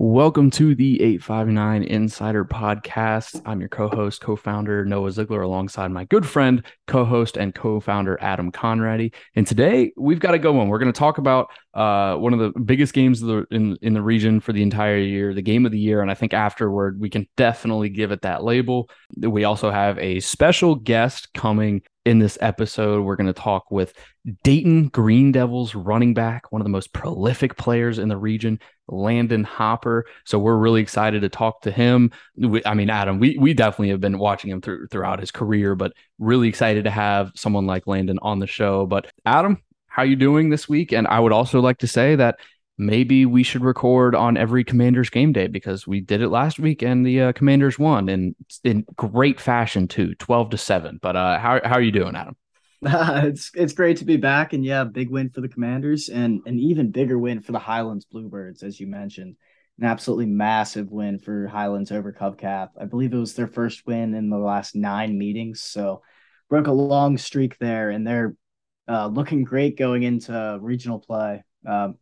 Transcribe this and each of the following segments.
Welcome to the 859 Insider Podcast. I'm your co host, co founder Noah Ziegler, alongside my good friend, co host, and co founder Adam Conradi. And today we've got to go on. We're going to talk about uh, one of the biggest games the, in, in the region for the entire year, the game of the year. And I think afterward, we can definitely give it that label. We also have a special guest coming in this episode, we're going to talk with Dayton Green Devils running back, one of the most prolific players in the region, Landyn Hopper. So we're really excited to talk to him. We, I mean, Adam, we we definitely have been watching him through, throughout his career, but really excited to have someone like Landyn on the show. But Adam, how you doing this week? And I would also like to say that maybe we should record on every Commanders game day because we did it last week and the uh, Commanders won in in great fashion too, twelve to seven. But uh, how how are you doing, Adam? Uh, it's it's great to be back, and yeah, big win for the Commanders, and an even bigger win for the Highlands Bluebirds, as you mentioned. An absolutely massive win for Highlands over Covcath. I believe it was their first win in the last nine meetings, so broke a long streak there, and they're uh, looking great going into regional play. Um,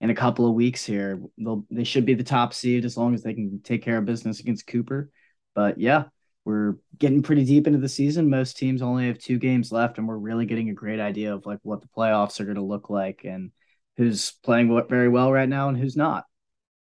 in a couple of weeks here. They'll they should be the top seed as long as they can take care of business against Cooper. But yeah, we're getting pretty deep into the season. Most teams only have two games left, and we're really getting a great idea of like what the playoffs are going to look like and who's playing very well right now and who's not.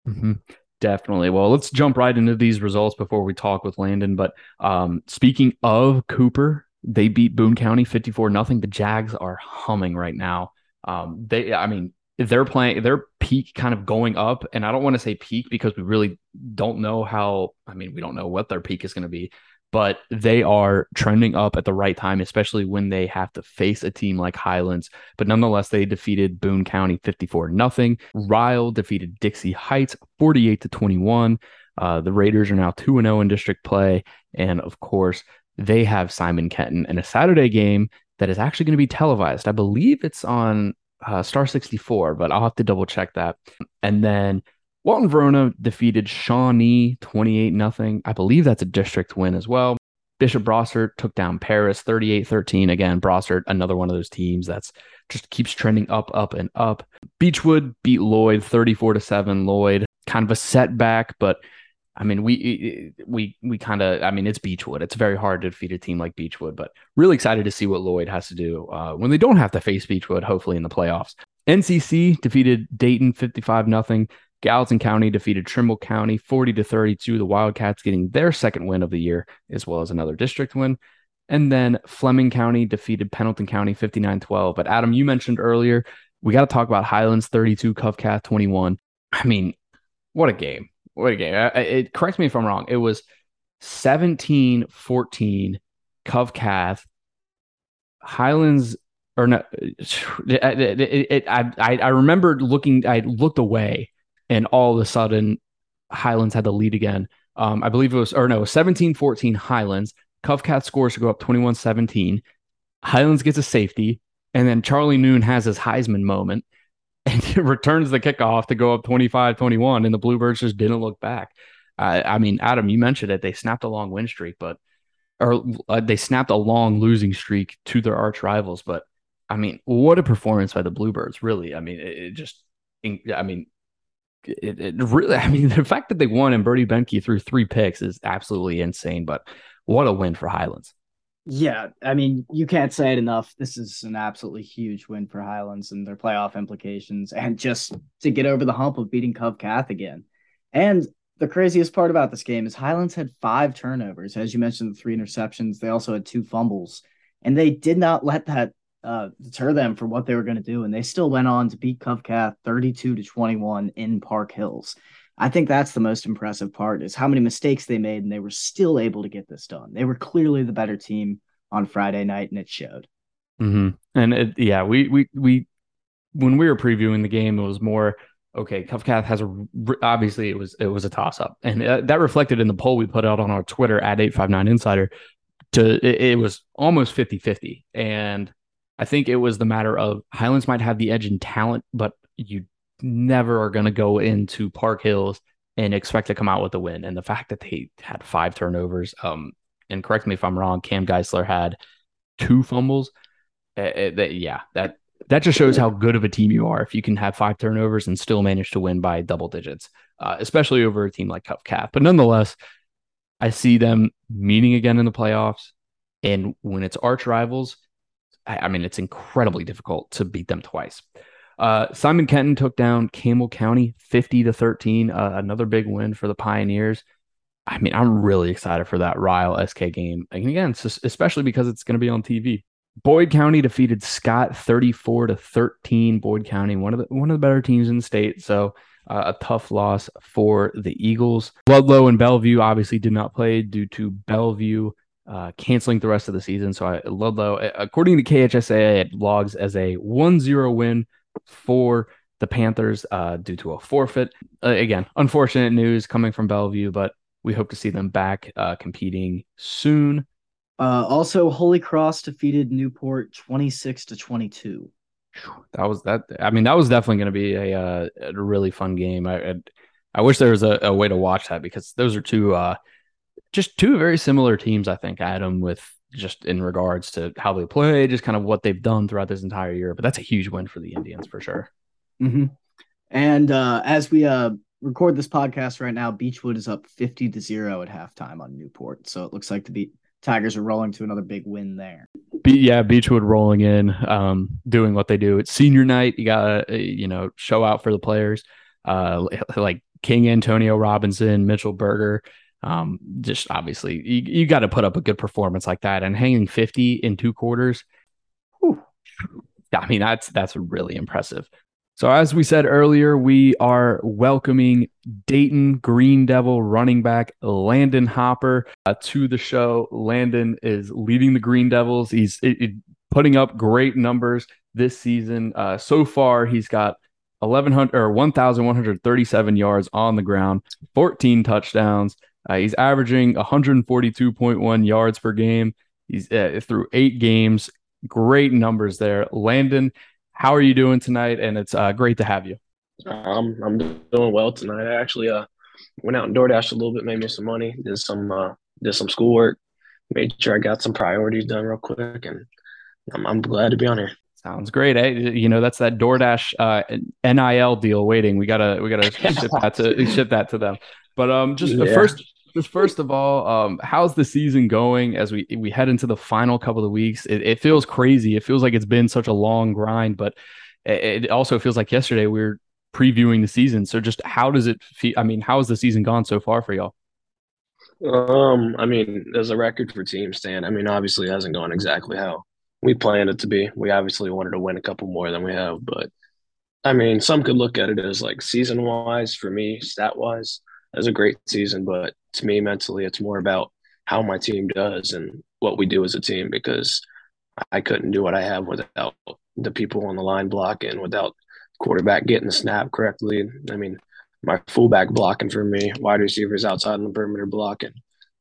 Mm-hmm. Definitely. Well, let's jump right into these results before we talk with Landyn. But um, speaking of Cooper, they beat Boone County 54 nothing. The Jags are humming right now. Um, they, I mean, they're playing their peak kind of going up and i don't want to say peak because we really don't know how i mean we don't know what their peak is going to be but they are trending up at the right time especially when they have to face a team like highlands. But nonetheless they defeated boone county 54 nothing ryle defeated dixie heights 48 to 21 uh, the raiders are now 2-0 in district play and of course they have simon kenton in a saturday game that is actually going to be televised. I believe it's on uh, Star 64, but I'll have to double check that. And then Walton Verona defeated Shawnee 28 nothing. I believe that's a district win as well. Bishop Brossart took down Paris 38 13. Again, Brossart, another one of those teams that's just keeps trending up, up, and up. Beechwood beat Lloyd 34 to 7. Lloyd, kind of a setback, but I mean, we we we kind of. I mean, it's Beechwood. It's very hard to defeat a team like Beechwood, but really excited to see what Lloyd has to do uh, when they don't have to face Beechwood. Hopefully in the playoffs. NCC defeated Dayton fifty-five nothing. Gallatin County defeated Trimble County 40 to 32. The Wildcats getting their second win of the year, as well as another district win. And then Fleming County defeated Pendleton County 59 12. But Adam, you mentioned earlier, we got to talk about Highlands 32, Covcath 21. I mean, what a game what a game. It correct me if I'm wrong. It was 17 14 Covcath Highlands or no it, it, it, I, I I remembered looking I looked away and all of a sudden Highlands had the lead again. Um, I believe it was or no 17 14 Highlands. Covcath scores to go up 21 17. Highlands gets a safety and then Charlie Noon has his Heisman moment and it returns the kickoff to go up 25 21, and the Bluebirds just didn't look back. I mean, Adam, you mentioned it. They snapped a long win streak, but or uh, they snapped a long losing streak to their arch rivals. But I mean, what a performance by the Bluebirds! Really, I mean, it, it just, I mean, it, it, really, I mean, the fact that they won and Brody Benke threw three picks is absolutely insane. But what a win for Highlands! Yeah, I mean, you can't say it enough. This is an absolutely huge win for Highlands and their playoff implications, and just to get over the hump of beating Covcath again. And the craziest part about this game is Highlands had five turnovers, as you mentioned, the three interceptions. They also had two fumbles, and they did not let that uh, deter them from what they were going to do, and they still went on to beat Covcath thirty-two to twenty-one in Park Hills. I think that's the most impressive part is how many mistakes they made and they were still able to get this done. They were clearly the better team on Friday night and it showed. Mm-hmm. And it, yeah, we, we, we, when we were previewing the game, it was more, okay, Covcath has a, obviously it was, it was a toss up and uh, that reflected in the poll we put out on our Twitter at 859 insider to, it, it was almost 50 50. And I think it was the matter of Highlands might have the edge in talent, but you never are going to go into Park Hills and expect to come out with a win. And the fact that they had five turnovers, um, and correct me if I'm wrong, Cam Geisler had two fumbles. Uh, uh, that, yeah, that that just shows how good of a team you are if you can have five turnovers and still manage to win by double digits. uh, especially over a team like Cov Cath. But nonetheless, I see them meeting again in the playoffs. And when it's arch rivals, I, I mean, it's incredibly difficult to beat them twice. Uh, Simon Kenton took down Campbell County 50 to 13, uh, another big win for the Pioneers. I mean, I'm really excited for that Ryle SK game. And again, especially because it's going to be on TV. Boyd County defeated Scott 34 to 13. Boyd County, one of the one of the better teams in the state. So uh, a tough loss for the Eagles. Ludlow and Bellevue obviously did not play due to Bellevue uh, canceling the rest of the season. So I, Ludlow, according to KHSA, it logs as a 1-0 win for the Panthers uh, due to a forfeit. Uh, again, unfortunate news coming from Bellevue, but we hope to see them back uh, competing soon. Uh, also, Holy Cross defeated Newport 26 to 22. That was that. I mean, that was definitely going to be a, uh, a really fun game. I, I, I wish there was a, a, way to watch that because those are two uh, just two very similar teams. I think Adam with just in regards to how they play, just kind of what they've done throughout this entire year. But that's a huge win for the Indians for sure. Mm-hmm. And uh, as we uh, record this podcast right now, Beechwood is up fifty to zero at halftime on Newport. So it looks like the Tigers are rolling to another big win there. Be- yeah, Beechwood rolling in, um, doing what they do. It's senior night. You gotta uh, you know show out for the players, uh, like King Antonio Robinson, Mitchell Berger. Um, just obviously you, you got to put up a good performance like that and hanging 50 in two quarters. Whew, I mean, that's that's really impressive. So, as we said earlier, we are welcoming Dayton Green Devil running back Landyn Hopper uh, to the show. Landyn is leading the Green Devils. He's it, it, putting up great numbers this season. Uh, so far, he's got 1100 or 1137 yards on the ground, 14 touchdowns. Uh, he's averaging 142.1 yards per game. He's uh, through eight games. Great numbers there. Landyn, how are you doing tonight? And it's uh, great to have you. Um, I'm doing well tonight. I actually uh, went out and DoorDash a little bit, made me some money, did some uh, did some schoolwork, made sure I got some priorities done real quick, and I'm, I'm glad to be on here. Sounds great. Eh? You know, that's that DoorDash uh, NIL deal waiting. We gotta we gotta ship that to ship that to them. But um, just yeah. first just first of all, um, how's the season going as we we head into the final couple of weeks? It, it feels crazy. It feels like it's been such a long grind, but it, also feels like yesterday we are previewing the season. So just how does it feel? I mean, how has the season gone so far for y'all? Um, I mean, as a record for team stand, I mean, obviously it hasn't gone exactly how we planned it to be. We obviously wanted to win a couple more than we have, but I mean, some could look at it as like season wise for me, stat wise, as a great season, but to me mentally, it's more about how my team does and what we do as a team because I couldn't do what I have without the people on the line blocking, without quarterback getting the snap correctly. I mean, my fullback blocking for me, wide receivers outside on the perimeter blocking.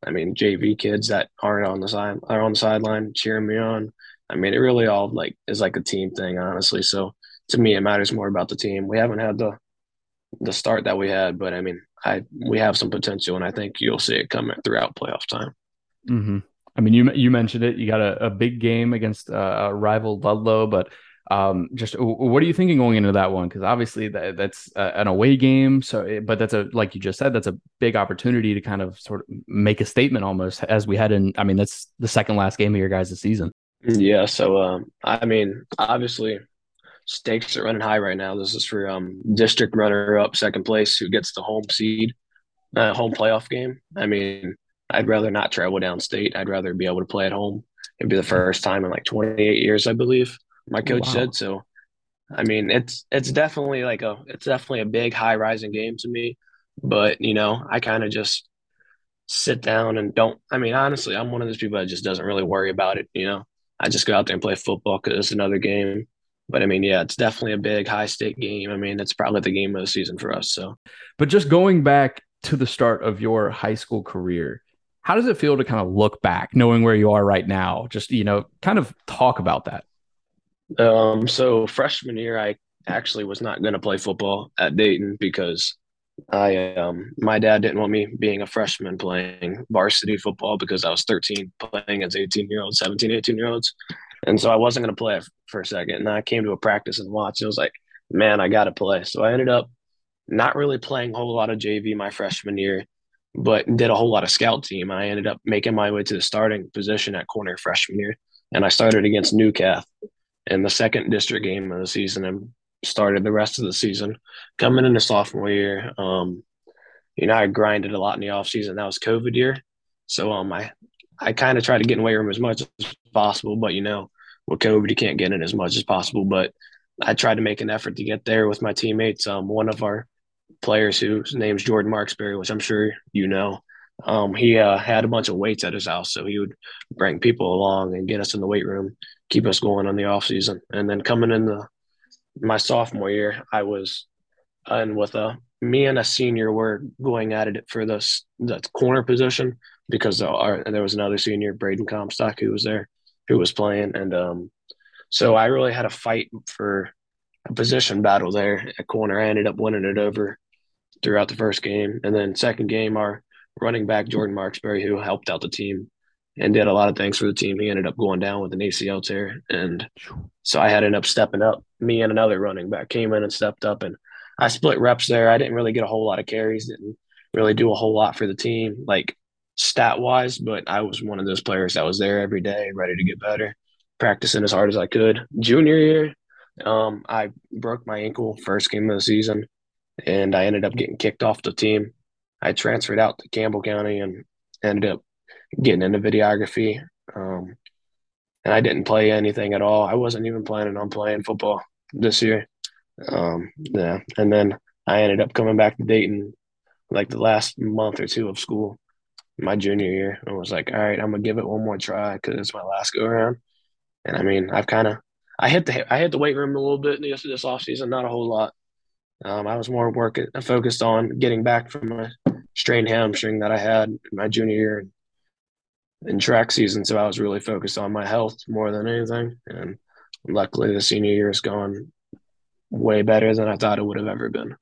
I mean, JV kids that aren't on the side are on the sideline cheering me on. I mean, it really all like is like a team thing, honestly. So to me, it matters more about the team. We haven't had the the start that we had, but I mean, I we have some potential, and I think you'll see it coming throughout playoff time. Mm-hmm. I mean, you you mentioned it. You got a, a big game against uh, a rival Ludlow, but um, just what are you thinking going into that one? Because obviously that, that's an away game. So, but that's a like you just said, that's a big opportunity to kind of sort of make a statement almost as we head in. I mean, that's the second last game of your guys' season. Yeah. So, um, I mean, obviously, stakes are running high right now. This is for um, district runner up second place who gets the home seed, uh, home playoff game. I mean, I'd rather not travel downstate. I'd rather be able to play at home. It'd be the first time in like 28 years, I believe. My oh, coach wow. said so. I mean, it's it's definitely like a it's definitely a big high rising game to me. But you know, I kind of just sit down and don't. I mean, honestly, I'm one of those people that just doesn't really worry about it. You know, I just go out there and play football because it's another game. But I mean, yeah, it's definitely a big high stake game. I mean, it's probably the game of the season for us. So, but just going back to the start of your high school career, how does it feel to kind of look back, knowing where you are right now? Just, you know, kind of talk about that. Um, so freshman year, I actually was not going to play football at Dayton because I um my dad didn't want me being a freshman playing varsity football because I was 13 playing as 18 year olds, 17, 18 year olds. And so I wasn't going to play for a second. And I came to a practice and watched. It was like, man, I got to play. So I ended up not really playing a whole lot of JV my freshman year, but did a whole lot of scout team. I ended up making my way to the starting position at corner freshman year, and I started against Newcath in the second district game of the season and started the rest of the season. Coming into sophomore year, um, you know, I grinded a lot in the off season. That was COVID year, so um, I I kind of tried to get in weight room as much as possible, but you know, with COVID, you can't get in as much as possible. But I tried to make an effort to get there with my teammates. Um, one of our players whose name's Jordan Marksberry, which I'm sure you know, um, he uh, had a bunch of weights at his house, so he would bring people along and get us in the weight room, keep us going on the off season. And then coming in the my sophomore year, I was and with a me and a senior were going at it for the the corner position because our, there was another senior, Braden Comstock, who was there, who was playing, and um, so I really had a fight for a position battle there at corner. I ended up winning it over throughout the first game, and then second game, our running back Jordan Marksberry, who helped out the team and did a lot of things for the team. He ended up going down with an ACL tear, and so I had to up stepping up. Me and another running back came in and stepped up, and I split reps there. I didn't really get a whole lot of carries, didn't really do a whole lot for the team, like stat wise, but I was one of those players that was there every day, ready to get better, practicing as hard as I could. Junior year, um, I broke my ankle first game of the season, and I ended up getting kicked off the team. I transferred out to Campbell County and ended up getting into videography. Um, and I didn't play anything at all. I wasn't even planning on playing football this year. Um, yeah, and then I ended up coming back to Dayton like the last month or two of school, my junior year. I was like, all right, I'm gonna give it one more try because it's my last go around. And I mean, I've kind of I hit the I hit the weight room a little bit this this off season, not a whole lot. Um, I was more working focused on getting back from my strained hamstring that I had my junior year in track season. So I was really focused on my health more than anything. And luckily, the senior year has gone way better than I thought it would have ever been.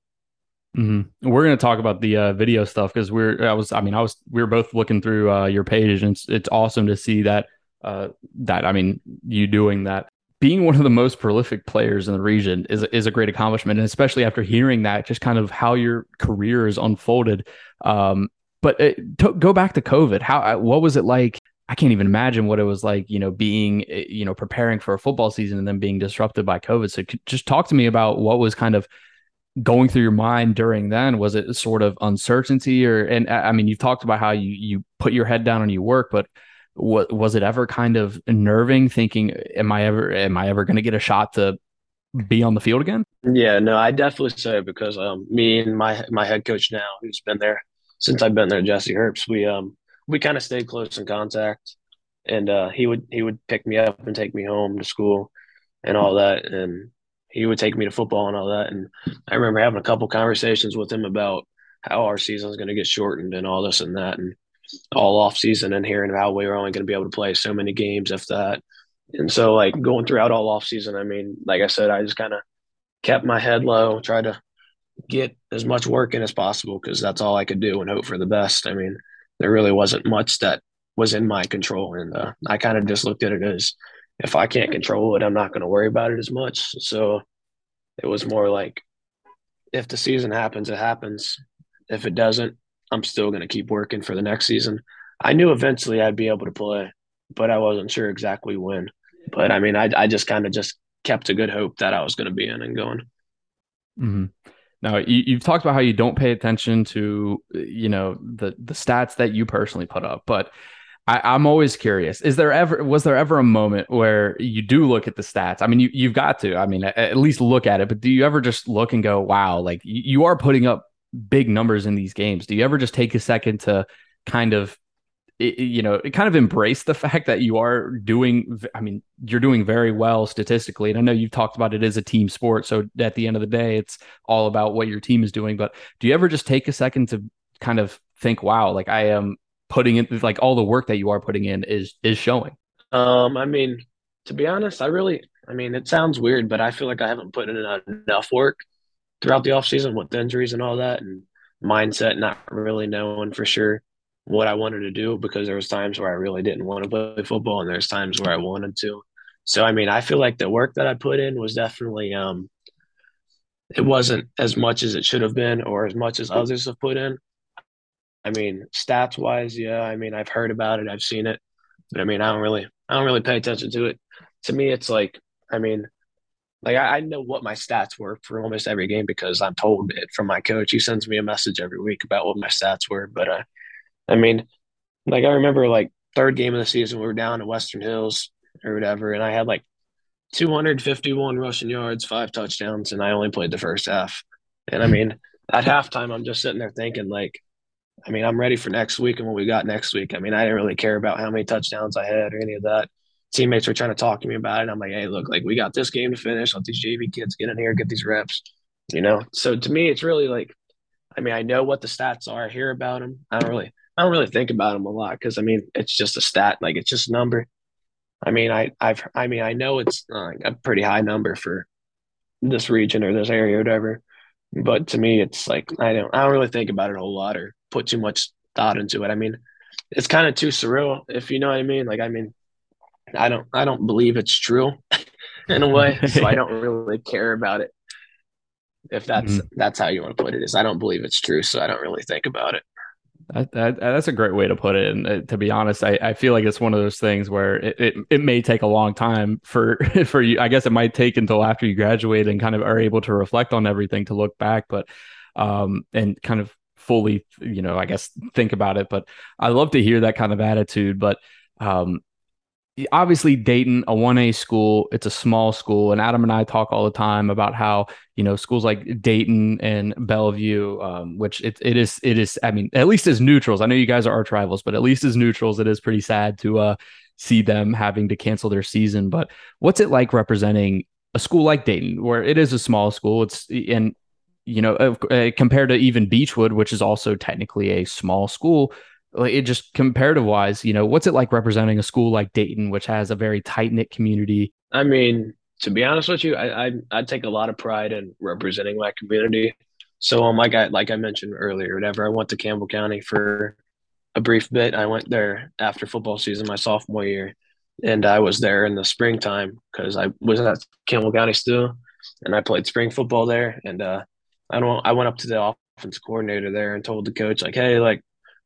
Mm-hmm. We're going to talk about the uh, video stuff because we're, I was, I mean, I was, we were both looking through uh, your page and it's, it's awesome to see that, uh, that, I mean, you doing that. Being one of the most prolific players in the region is, is a great accomplishment. And especially after hearing that, just kind of how your career is unfolded. Um, but it, uh, to, go back to COVID. How, uh, what was it like? I can't even imagine what it was like, you know, being, uh, you know, preparing for a football season and then being disrupted by COVID. So just talk to me about what was kind of going through your mind during then was it sort of uncertainty or and i mean you've talked about how you you put your head down and you work but what was it ever kind of nerving thinking am i ever am i ever going to get a shot to be on the field again? Yeah no i definitely say because um me and my my head coach now who's been there since i've been there jesse herbst we um we kind of stayed close in contact. And uh he would he would pick me up and take me home to school and all that. And he would take me to football and all that. And I remember having a couple conversations with him about how our season is going to get shortened and all this and that, and all off season, and hearing how we were only going to be able to play so many games if that. And so, like going throughout all off season, I mean, like I said, I just kind of kept my head low, tried to get as much work in as possible because that's all I could do and hope for the best. I mean, there really wasn't much that was in my control, and uh, I kind of just looked at it as if I can't control it, I'm not going to worry about it as much. So it was more like if the season happens, it happens. If it doesn't, I'm still going to keep working for the next season. I knew eventually I'd be able to play, but I wasn't sure exactly when. But I mean, I, I just kind of just kept a good hope that I was going to be in and going. Mm-hmm. Now you, you've talked about how you don't pay attention to, you know, the the stats that you personally put up, but I, am always curious. Is there ever was there ever a moment where you do look at the stats? I mean, you you've got to. I mean, at, at least look at it. But do you ever just look and go, "Wow, like you, you are putting up big numbers in these games"? Do you ever just take a second to kind of you know, kind of embrace the fact that you are doing, I mean, you're doing very well statistically. And I know you've talked about it as a team sport. So at the end of the day, it's all about what your team is doing. But do you ever just take a second to kind of think, wow, like I am putting in like all the work that you are putting in is is showing um i mean to be honest i really i mean it sounds weird but i feel like i haven't put in enough work throughout the off season with injuries and all that and mindset not really knowing for sure what i wanted to do because there was times where i really didn't want to play football and there's times where i wanted to so i mean i feel like the work that i put in was definitely um it wasn't as much as it should have been or as much as others have put in. I mean, stats wise, yeah. I mean, I've heard about it, I've seen it, but I mean, I don't really, I don't really pay attention to it. To me, it's like, I mean, like I, I know what my stats were for almost every game because I'm told it from my coach. He sends me a message every week about what my stats were. But uh, I mean, like I remember like third game of the season, we were down at Western Hills or whatever, and I had like 251 rushing yards, five touchdowns, and I only played the first half. And I mean, at halftime, I'm just sitting there thinking, like, I mean, I'm ready for next week and what we got next week. I mean, I didn't really care about how many touchdowns I had or any of that. Teammates were trying to talk to me about it. I'm like, hey, look, like we got this game to finish. Let these JV kids get in here, get these reps, you know? So to me, it's really like, I mean, I know what the stats are. I hear about them. I don't really, I don't really think about them a lot because I mean, it's just a stat. Like it's just a number. I mean, I, I've, I mean, I know it's uh, a pretty high number for this region or this area or whatever, but to me, it's like I don't, I don't really think about it a whole lot or put too much thought into it. I mean, it's kind of too surreal, if you know what I mean. Like, I mean, I don't, I don't believe it's true in a way, so I don't really care about it. If that's mm-hmm. that's how you want to put it, is I don't believe it's true, so I don't really think about it. That, that, that's a great way to put it. And uh, to be honest, I, I feel like it's one of those things where it, it, it may take a long time for for you. I guess it might take until after you graduate and kind of are able to reflect on everything to look back, but um and kind of fully, you know, I guess think about it. But I love to hear that kind of attitude. But um obviously Dayton, a 1A school, it's a small school. And Adam and I talk all the time about how, you know, schools like Dayton and Bellevue, um, which it, it is, it is, I mean, at least as neutrals, I know you guys are arch rivals, but at least as neutrals, it is pretty sad to uh, see them having to cancel their season. But what's it like representing a school like Dayton, where it is a small school? It's, and, you know, uh, compared to even Beechwood, which is also technically a small school, it just comparative wise, you know, what's it like representing a school like Dayton, which has a very tight knit community? I mean, to be honest with you, I, I I take a lot of pride in representing my community. So um, like I like I mentioned earlier, whatever, I went to Campbell County for a brief bit. I went there after football season, my sophomore year, and I was there in the springtime because I was at Campbell County still, and I played spring football there. And uh, I don't, I went up to the offense coordinator there and told the coach like, hey, like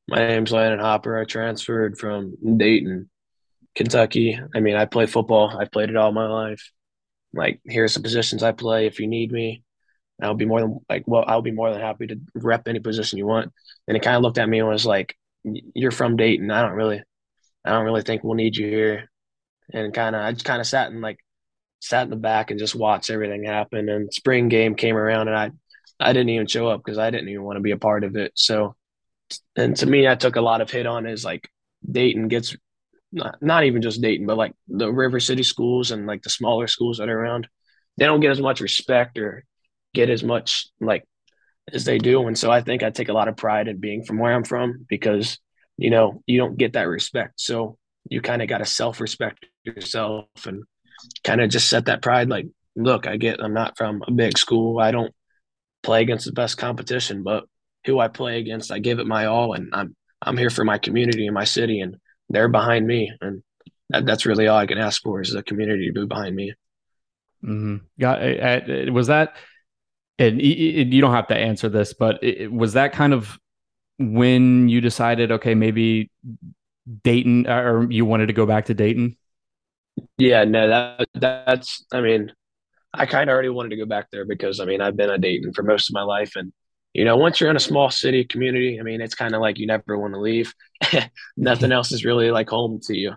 my name's Landyn Hopper. I transferred from Dayton, Kentucky. I mean, I play football. I've played it all my life. Like, here's the positions I play. If you need me, I'll be more than like, well, I'll be more than happy to rep any position you want. And he kind of looked at me and was like, "You're from Dayton. I don't really, I don't really think we'll need you here." And kind of, I just kind of sat and like, sat in the back and just watched everything happen. And spring game came around, and I, I didn't even show up because I didn't even want to be a part of it. So and to me, I took a lot of hit on is like Dayton gets not, not even just Dayton, but like the River City schools and like the smaller schools that are around, they don't get as much respect or get as much like as they do. And so I think I take a lot of pride in being from where I'm from because, you know, you don't get that respect. So you kind of got to self respect yourself and kind of just set that pride like, look, I get, I'm not from a big school. I don't play against the best competition, but who I play against. I give it my all, and I'm I'm here for my community and my city, and they're behind me, and that, that's really all I can ask for is the community to be behind me. Mm-hmm. Got was that, and you don't have to answer this, but was that kind of when you decided, okay, maybe Dayton, or you wanted to go back to Dayton? Yeah, no, that that's. I mean, I kind of already wanted to go back there because I mean I've been a Dayton for most of my life, and you know, once you're in a small city community, I mean, it's kind of like you never want to leave. Nothing else is really like home to you.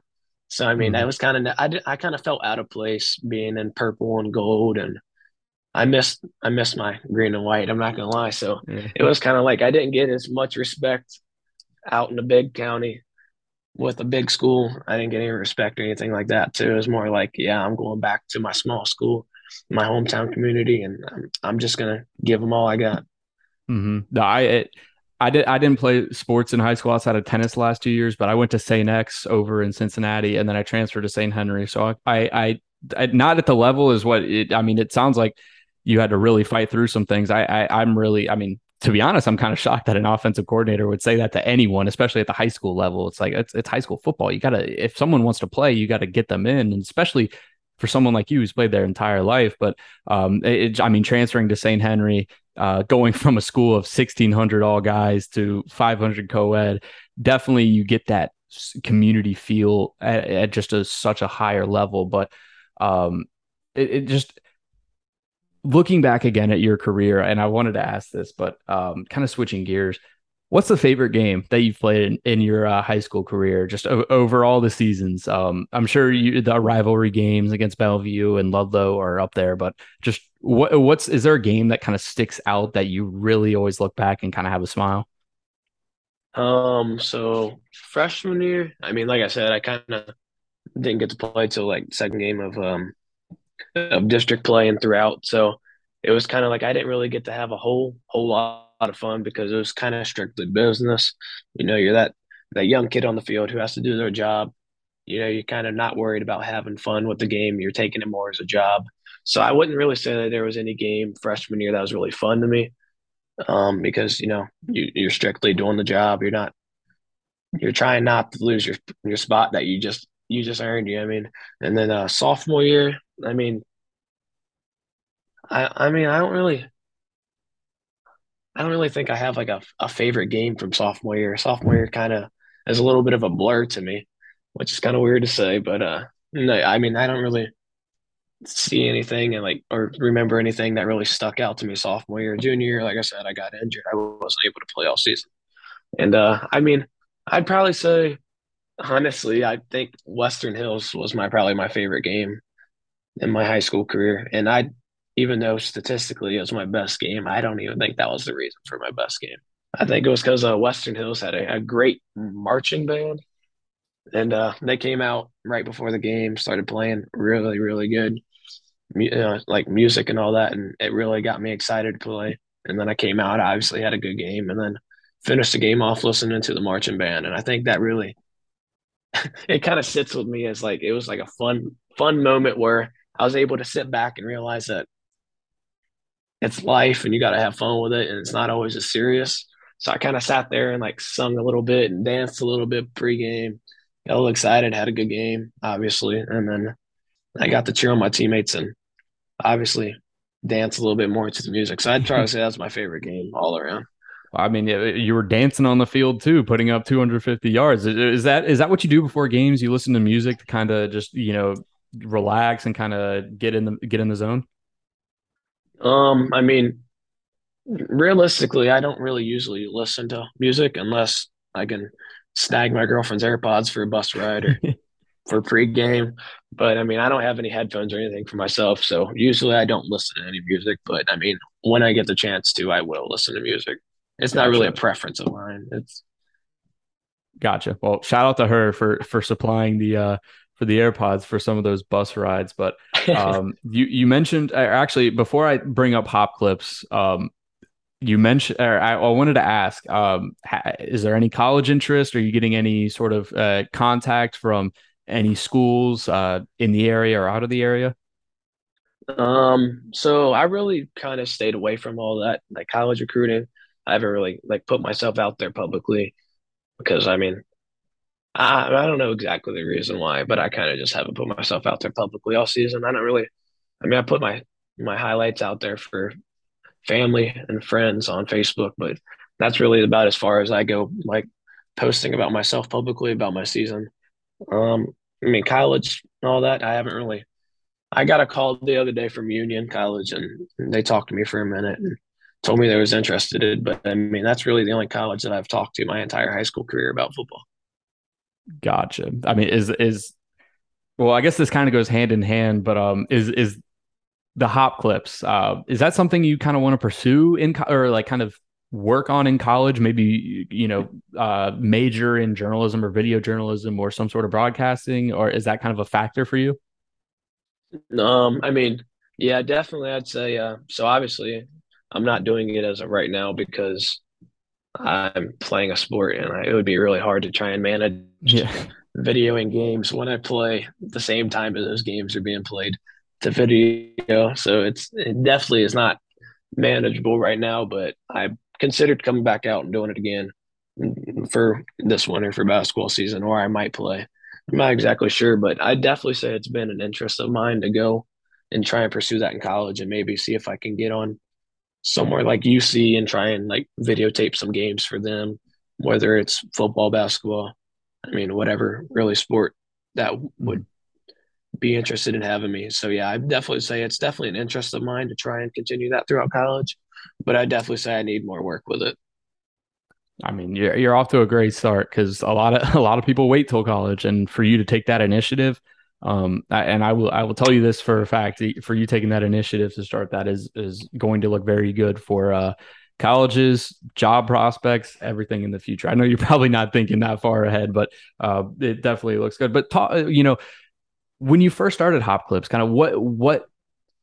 So, I mean, mm-hmm. I was kind of, I, I kind of felt out of place being in purple and gold and I missed, I missed my green and white. I'm not going to lie. So yeah. it was kind of like, I didn't get as much respect out in a big county with a big school. I didn't get any respect or anything like that too. It was more like, yeah, I'm going back to my small school, my hometown community, and I'm, I'm just to give them all I got. Mm-hmm. No, I it, I did I didn't play sports in high school outside of tennis the last two years, but I went to St. X over in Cincinnati, and then I transferred to St. Henry. So I, I, I not at the level is what it. I mean, it sounds like you had to really fight through some things. I, I I'm really, I mean, to be honest, I'm kind of shocked that an offensive coordinator would say that to anyone, especially at the high school level. It's like it's, it's high school football. You gotta if someone wants to play, you got to get them in, and especially for someone like you who's played their entire life. But um, it, I mean, transferring to St. Henry, uh, going from a school of 1,600 all guys to 500 co-ed, definitely you get that community feel at, at just a, such a higher level. But um, it, it, just looking back again at your career, and I wanted to ask this, but um, kind of switching gears. What's the favorite game that you've played in, in your uh, high school career, just o- over all the seasons? Um, I'm sure you, the rivalry games against Bellevue and Ludlow are up there, but just what, what's is there a game that kind of sticks out that you really always look back and kind of have a smile? Um, so freshman year, I mean, like I said, I kind of didn't get to play till like second game of um of district play and throughout. So it was kind of like I didn't really get to have a whole whole lot of fun because it was kind of strictly business. You know, you're that that young kid on the field who has to do their job. You know, you're kind of not worried about having fun with the game. You're taking it more as a job. So I wouldn't really say that there was any game freshman year that was really fun to me um, because you know you, you're strictly doing the job. You're not you're trying not to lose your your spot that you just you just earned. You know what I mean, and then uh, sophomore year, I mean, I I mean I don't really. I don't really think I have like a, a favorite game from sophomore year. Sophomore year kind of is a little bit of a blur to me, which is kind of weird to say, but uh, no, I mean I don't really see anything and like or remember anything that really stuck out to me sophomore year, junior year. Like I said, I got injured. I wasn't able to play all season. And uh I mean, I'd probably say honestly, I think Western Hills was my probably my favorite game in my high school career. And I even though statistically it was my best game, I don't even think that was the reason for my best game. I think it was because uh, Western Hills had a, a great marching band and uh, they came out right before the game, started playing really, really good, you know, like music and all that, and it really got me excited to play. And then I came out, obviously had a good game, and then finished the game off listening to the marching band, and I think that really it kind of sits with me as like it was like a fun, fun moment where I was able to sit back and realize that it's life and you got to have fun with it, and it's not always as serious. So I kind of sat there and like sung a little bit and danced a little bit pregame got a little excited, had a good game, obviously, and then I got to cheer on my teammates and obviously dance a little bit more to the music. So I'd try to say that's my favorite game all around. I mean, you were dancing on the field too, putting up 250 yards. Is that is that what you do before games? You listen to music to kind of just you know relax and kind of get in the get in the zone. Um, I mean, realistically, I don't really usually listen to music unless I can snag my girlfriend's AirPods for a bus ride or for pregame. But I mean, I don't have any headphones or anything for myself. So usually I don't listen to any music. But I mean, when I get the chance to, I will listen to music. It's gotcha. not really a preference of mine. It's gotcha. Well, shout out to her for for supplying the uh for the AirPods for some of those bus rides. But um you you mentioned actually before I bring up hop clips, um you mentioned, or I, I, wanted to ask, um, ha, is there any college interest? Are you getting any sort of uh, contact from any schools uh, in the area or out of the area? Um, so I really kind of stayed away from all that, like college recruiting. I haven't really like put myself out there publicly because I mean, I I don't know exactly the reason why, but I kind of just haven't put myself out there publicly all season. I don't really. I mean, I put my my highlights out there for family and friends on Facebook, but that's really about as far as I go, like posting about myself publicly about my season. Um, I mean, college and all that, I haven't really. I got a call the other day from Union College, and they talked to me for a minute and told me they was interested. In, but I mean, that's really the only college that I've talked to my entire high school career about football. Gotcha. I mean, is is well, I guess this kind of goes hand in hand, but um, is is the hop clips. Uh, is that something you kind of want to pursue in co- or like kind of work on in college? Maybe you know, uh, major in journalism or video journalism or some sort of broadcasting, or is that kind of a factor for you? Um, I mean, yeah, definitely. I'd say. Uh, so obviously, I'm not doing it as of right now because I'm playing a sport, and I, it would be really hard to try and manage yeah. videoing games when I play the same time as those games are being played to video. So it's it definitely is not manageable right now, but I considered coming back out and doing it again for this winter for basketball season, or I might play. I'm not exactly sure, but I definitely say it's been an interest of mine to go and try and pursue that in college and maybe see if I can get on somewhere like UC and try and like videotape some games for them, whether it's football, basketball, I mean, whatever really sport that would be interested in having me. So yeah, I definitely say it's definitely an interest of mine to try and continue that throughout college, but I definitely say I need more work with it. I mean, you're you're off to a great start because a lot of a lot of people wait till college, and for you to take that initiative, um, and I will I will tell you this for a fact, for you taking that initiative to start that is is going to look very good for uh, colleges, job prospects, everything in the future. I know you're probably not thinking that far ahead, but uh, it definitely looks good. But ta- you know, when you first started Hop Clips, kind of what what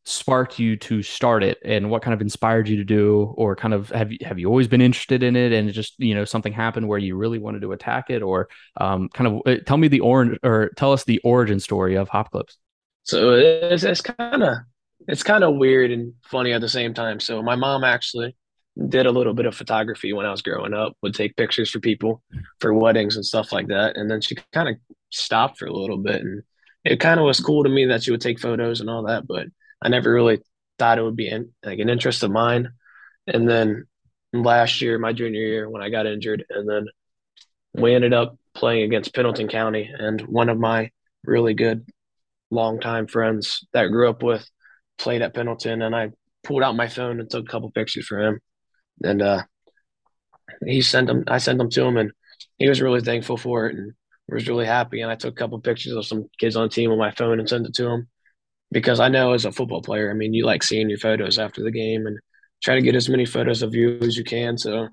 sparked you to start it and what kind of inspired you to do or kind of have you have you always been interested in it and just you know something happened where you really wanted to attack it or um, kind of uh, tell me the orange or tell us the origin story of hop clips so it's kind of it's kind of weird and funny at the same time so my mom actually did a little bit of photography when i was growing up would take pictures for people for weddings and stuff like that and then she kind of stopped for a little bit and it kind of was cool to me that she would take photos and all that but I never really thought it would be in, like an interest of mine. And then last year, my junior year, when I got injured, and then we ended up playing against Pendleton County, and one of my really good longtime friends that I grew up with played at Pendleton, and I pulled out my phone and took a couple pictures for him, and uh, he sent them. I sent them to him, and he was really thankful for it, and was really happy. And I took a couple pictures of some kids on the team on my phone and sent it to him because I know as a football player, I mean, you like seeing your photos after the game and try to get as many photos of you as you can. So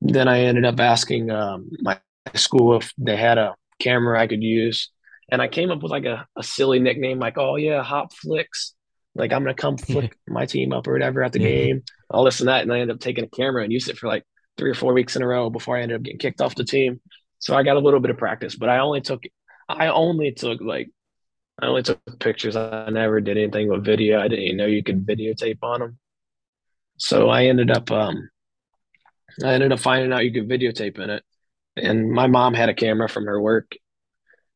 then I ended up asking um, my school if they had a camera I could use. And I came up with like a, a silly nickname, like, oh, yeah, Hop Flicks. Like, I'm going to come flick my team up or whatever at the game, all this and that. And I ended up taking a camera and use it for like three or four weeks in a row before I ended up getting kicked off the team. So I got a little bit of practice, but I only took, I only took like I only took pictures. I never did anything with video. I didn't even know you could videotape on them. So I ended up, um, I ended up finding out you could videotape in it. And my mom had a camera from her work,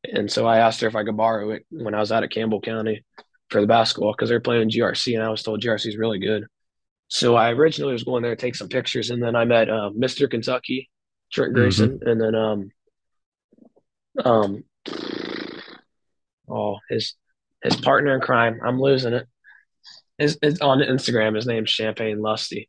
and so I asked her if I could borrow it when I was out at Campbell County for the basketball because they're playing GRC, and I was told GRC is really good. So I originally was going there to take some pictures, and then I met uh, Mr. Kentucky, Trent mm-hmm. Grayson, mm-hmm. and then um, um, oh his his partner in crime. I'm losing it. Is on Instagram. His name's Champagne Lusty.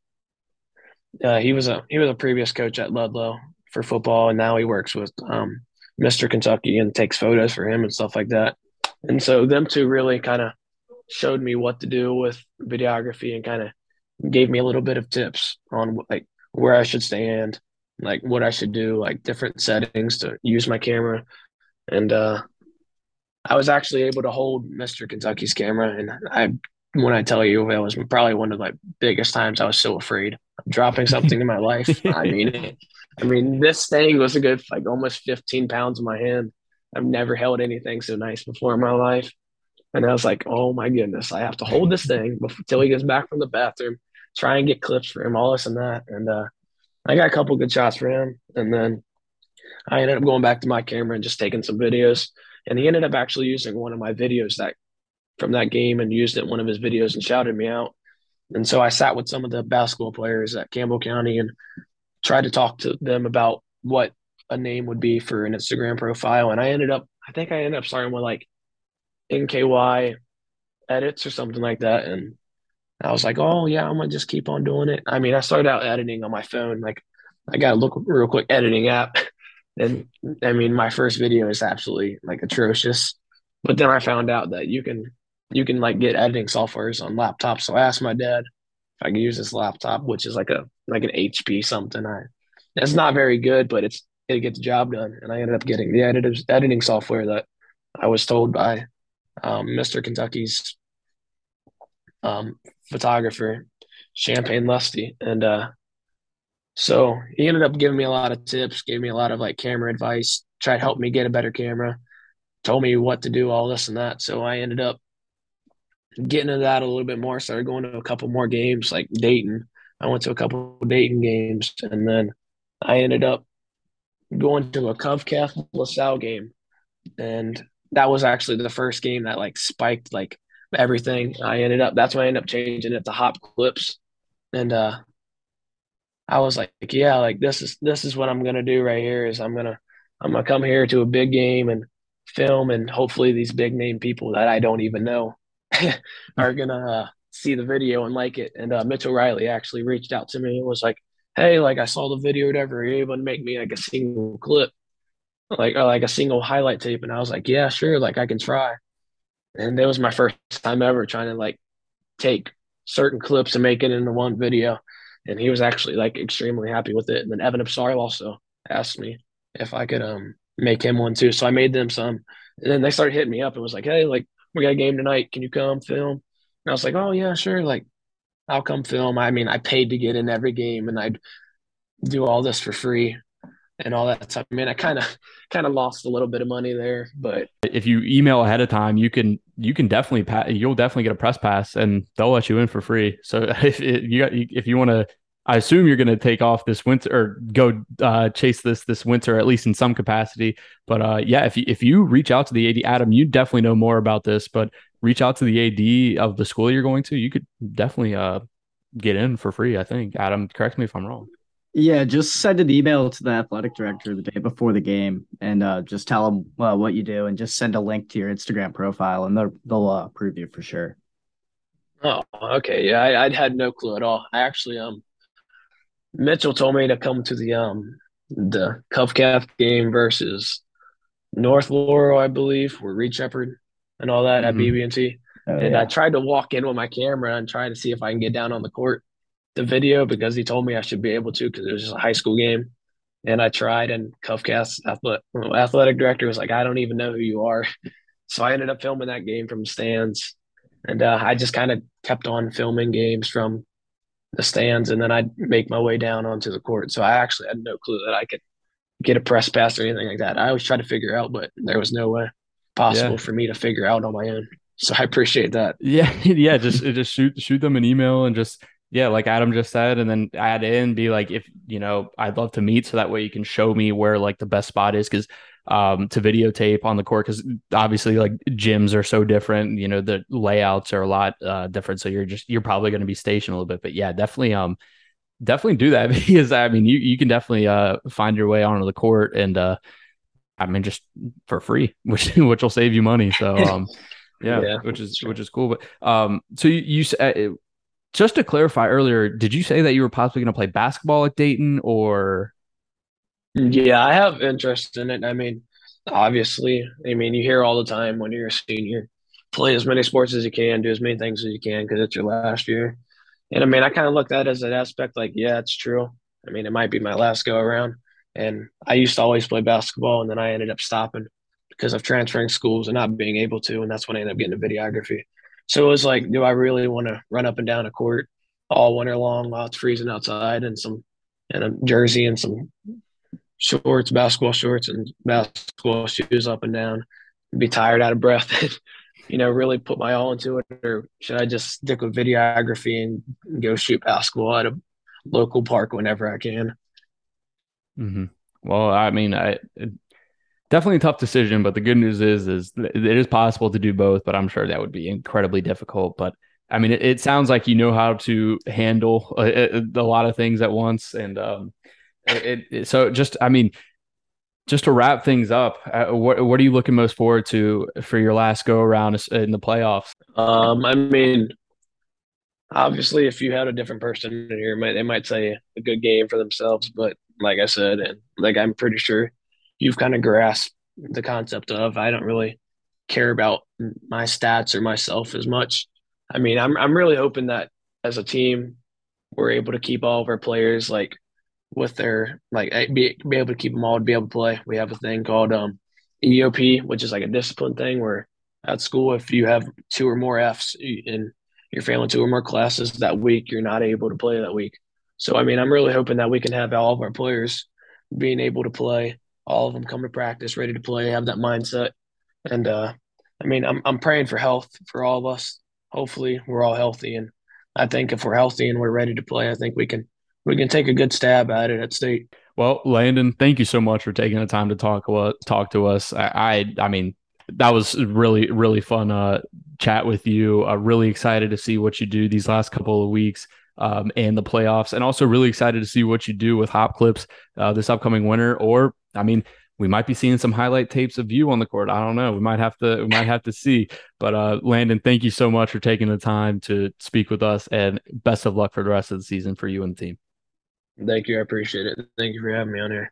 Uh, he was a he was a previous coach at Ludlow for football, and now he works with um, Mr. Kentucky and takes photos for him and stuff like that. And so them two really kind of showed me what to do with videography and kind of gave me a little bit of tips on like where I should stand, like what I should do, like different settings to use my camera. And uh, I was actually able to hold Mr. Kentucky's camera, and I when I tell you it was probably one of my biggest times I was so afraid of dropping something in my life. I mean, I mean, this thing was a good like almost 15 pounds in my hand. I've never held anything so nice before in my life. And I was like, oh my goodness, I have to hold this thing until he gets back from the bathroom, try and get clips for him, all this and that. And uh, I got a couple good shots for him. And then I ended up going back to my camera and just taking some videos. And he ended up actually using one of my videos that from that game and used it in one of his videos and shouted me out. And so I sat with some of the basketball players at Campbell County and tried to talk to them about what a name would be for an Instagram profile. And I ended up, I think I ended up starting with like NKY edits or something like that. And I was like, oh, yeah, I'm going to just keep on doing it. I mean, I started out editing on my phone. Like, I got to look real quick editing app. And I mean, my first video is absolutely like atrocious. But then I found out that you can you can like get editing softwares on laptops. So I asked my dad if I could use this laptop, which is like a like an HP something. I it's not very good, but it's it gets the job done. And I ended up getting the editors editing software that I was told by um, Mr. Kentucky's um, photographer, Champagne Lusty, and uh, so he ended up giving me a lot of tips, gave me a lot of like camera advice, tried to help me get a better camera, told me what to do, all this and that. So I ended up getting into that a little bit more. Started going to a couple more games like Dayton. I went to a couple Dayton games, and then I ended up going to a Cov Cath LaSalle game and that was actually the first game that like spiked like everything. I ended up that's why I ended up changing it to hop clips, and uh, I was like, yeah, like this is this is what I'm gonna do right here. Is I'm gonna I'm gonna come here to a big game and film, and hopefully these big name people that I don't even know are gonna uh, see the video and like it. And uh, Mitchell Riley actually reached out to me and was like, hey, like I saw the video, whatever. You able to make me like a single clip, like or like a single highlight tape? And I was like, yeah, sure, like I can try. And it was my first time ever trying to like take certain clips and make it into one video and he was actually like extremely happy with it. And then Evan Absar also asked me if I could um make him one too. So I made them some. And then they started hitting me up and was like, Hey, like we got a game tonight. Can you come film? And I was like, Oh yeah, sure. Like I'll come film. I mean, I paid to get in every game and I'd do all this for free and all that stuff. I mean, I kind of kind of lost a little bit of money there, but if you email ahead of time, you can you can definitely pass. You'll definitely get a press pass, and they'll let you in for free. So if it, you if you want to, I assume you're going to take off this winter or go uh, chase this this winter at least in some capacity. But uh, yeah, if you, if you reach out to the AD, Adam, you definitely know more about this. But reach out to the AD of the school you're going to. You could definitely uh, get in for free. I think Adam, correct me if I'm wrong. Yeah, just send an email to the athletic director the day before the game, and uh, just tell them uh, what you do, and just send a link to your Instagram profile, and they'll they'll uh, approve you for sure. Oh, okay. Yeah, I, I had no clue at all. I actually um, Mitchell told me to come to the um the CovCath game versus North Laurel, I believe, where Reed Sheppard and all that mm-hmm. at BB&T. Oh, and yeah. I tried to walk in with my camera and try to see if I can get down on the court the video because he told me I should be able to because it was just a high school game. And I tried, and Cov Cath athletic, athletic director was like, I don't even know who you are. So I ended up filming that game from stands. And uh, I just kind of kept on filming games from the stands, and then I'd make my way down onto the court. So I actually had no clue that I could get a press pass or anything like that. I always try to figure out, but there was no way possible yeah. for me to figure out on my own. So I appreciate that. Yeah, yeah. Just just shoot shoot them an email and just yeah, like Adam just said, and then add in, be like, if you know, I'd love to meet, so that way you can show me where like the best spot is, because um, to videotape on the court, because obviously like gyms are so different, you know, the layouts are a lot uh, different, so you're just you're probably going to be stationed a little bit, but yeah, definitely, um, definitely do that because I mean, you you can definitely uh find your way onto the court and uh, I mean, just for free, which which will save you money, so um. Yeah, yeah, which is which is cool. But um, so you, you uh, just to clarify earlier, did you say that you were possibly going to play basketball at Dayton or? Yeah, I have interest in it. I mean, obviously, I mean, you hear all the time when you're a senior, play as many sports as you can, do as many things as you can because it's your last year. And I mean, I kind of looked at it as an aspect like, yeah, it's true. I mean, it might be my last go around. And I used to always play basketball, and then I ended up stopping because of transferring schools and not being able to. And that's when I ended up getting a videography. So it was like, do I really want to run up and down a court all winter long while it's freezing outside and some and a jersey and some shorts, basketball shorts and basketball shoes up and down, be tired out of breath and you know, really put my all into it, or should I just stick with videography and go shoot basketball at a local park whenever I can? Mm-hmm. Well, I mean, I definitely a tough decision, but the good news is is it is possible to do both, but I'm sure that would be incredibly difficult. But I mean, it, it sounds like you know how to handle a, a, a lot of things at once, and um, it, it, so just I mean, just to wrap things up, uh, what what are you looking most forward to for your last go around in the playoffs? Um, I mean, obviously, if you had a different person in here, they might say a good game for themselves. But like I said, and like I'm pretty sure you've kind of grasped the concept of I don't really care about my stats or myself as much. I mean, I'm I'm really hoping that as a team we're able to keep all of our players like with their like eh, be, be able to keep them all to be able to play. We have a thing called um EOP, which is like a discipline thing where at school if you have two or more Fs in you're failing two or more classes that week, you're not able to play that week. So I mean, I'm really hoping that we can have all of our players being able to play all of them come to practice ready to play, have that mindset. And uh, I mean, I'm I'm praying for health for all of us. Hopefully, we're all healthy, and I think if we're healthy and we're ready to play, I think we can we can take a good stab at it at state. Well, Landyn, thank you so much for taking the time to talk talk to us. I, I, I mean, that was really really fun uh, chat with you. Uh, really excited to see what you do these last couple of weeks um, and the playoffs, and also really excited to see what you do with Hop Clips uh, this upcoming winter. Or, I mean, we might be seeing some highlight tapes of you on the court. I don't know. We might have to we might have to see. But uh, Landyn, thank you so much for taking the time to speak with us, and best of luck for the rest of the season for you and the team. Thank you. I appreciate it. Thank you for having me on here.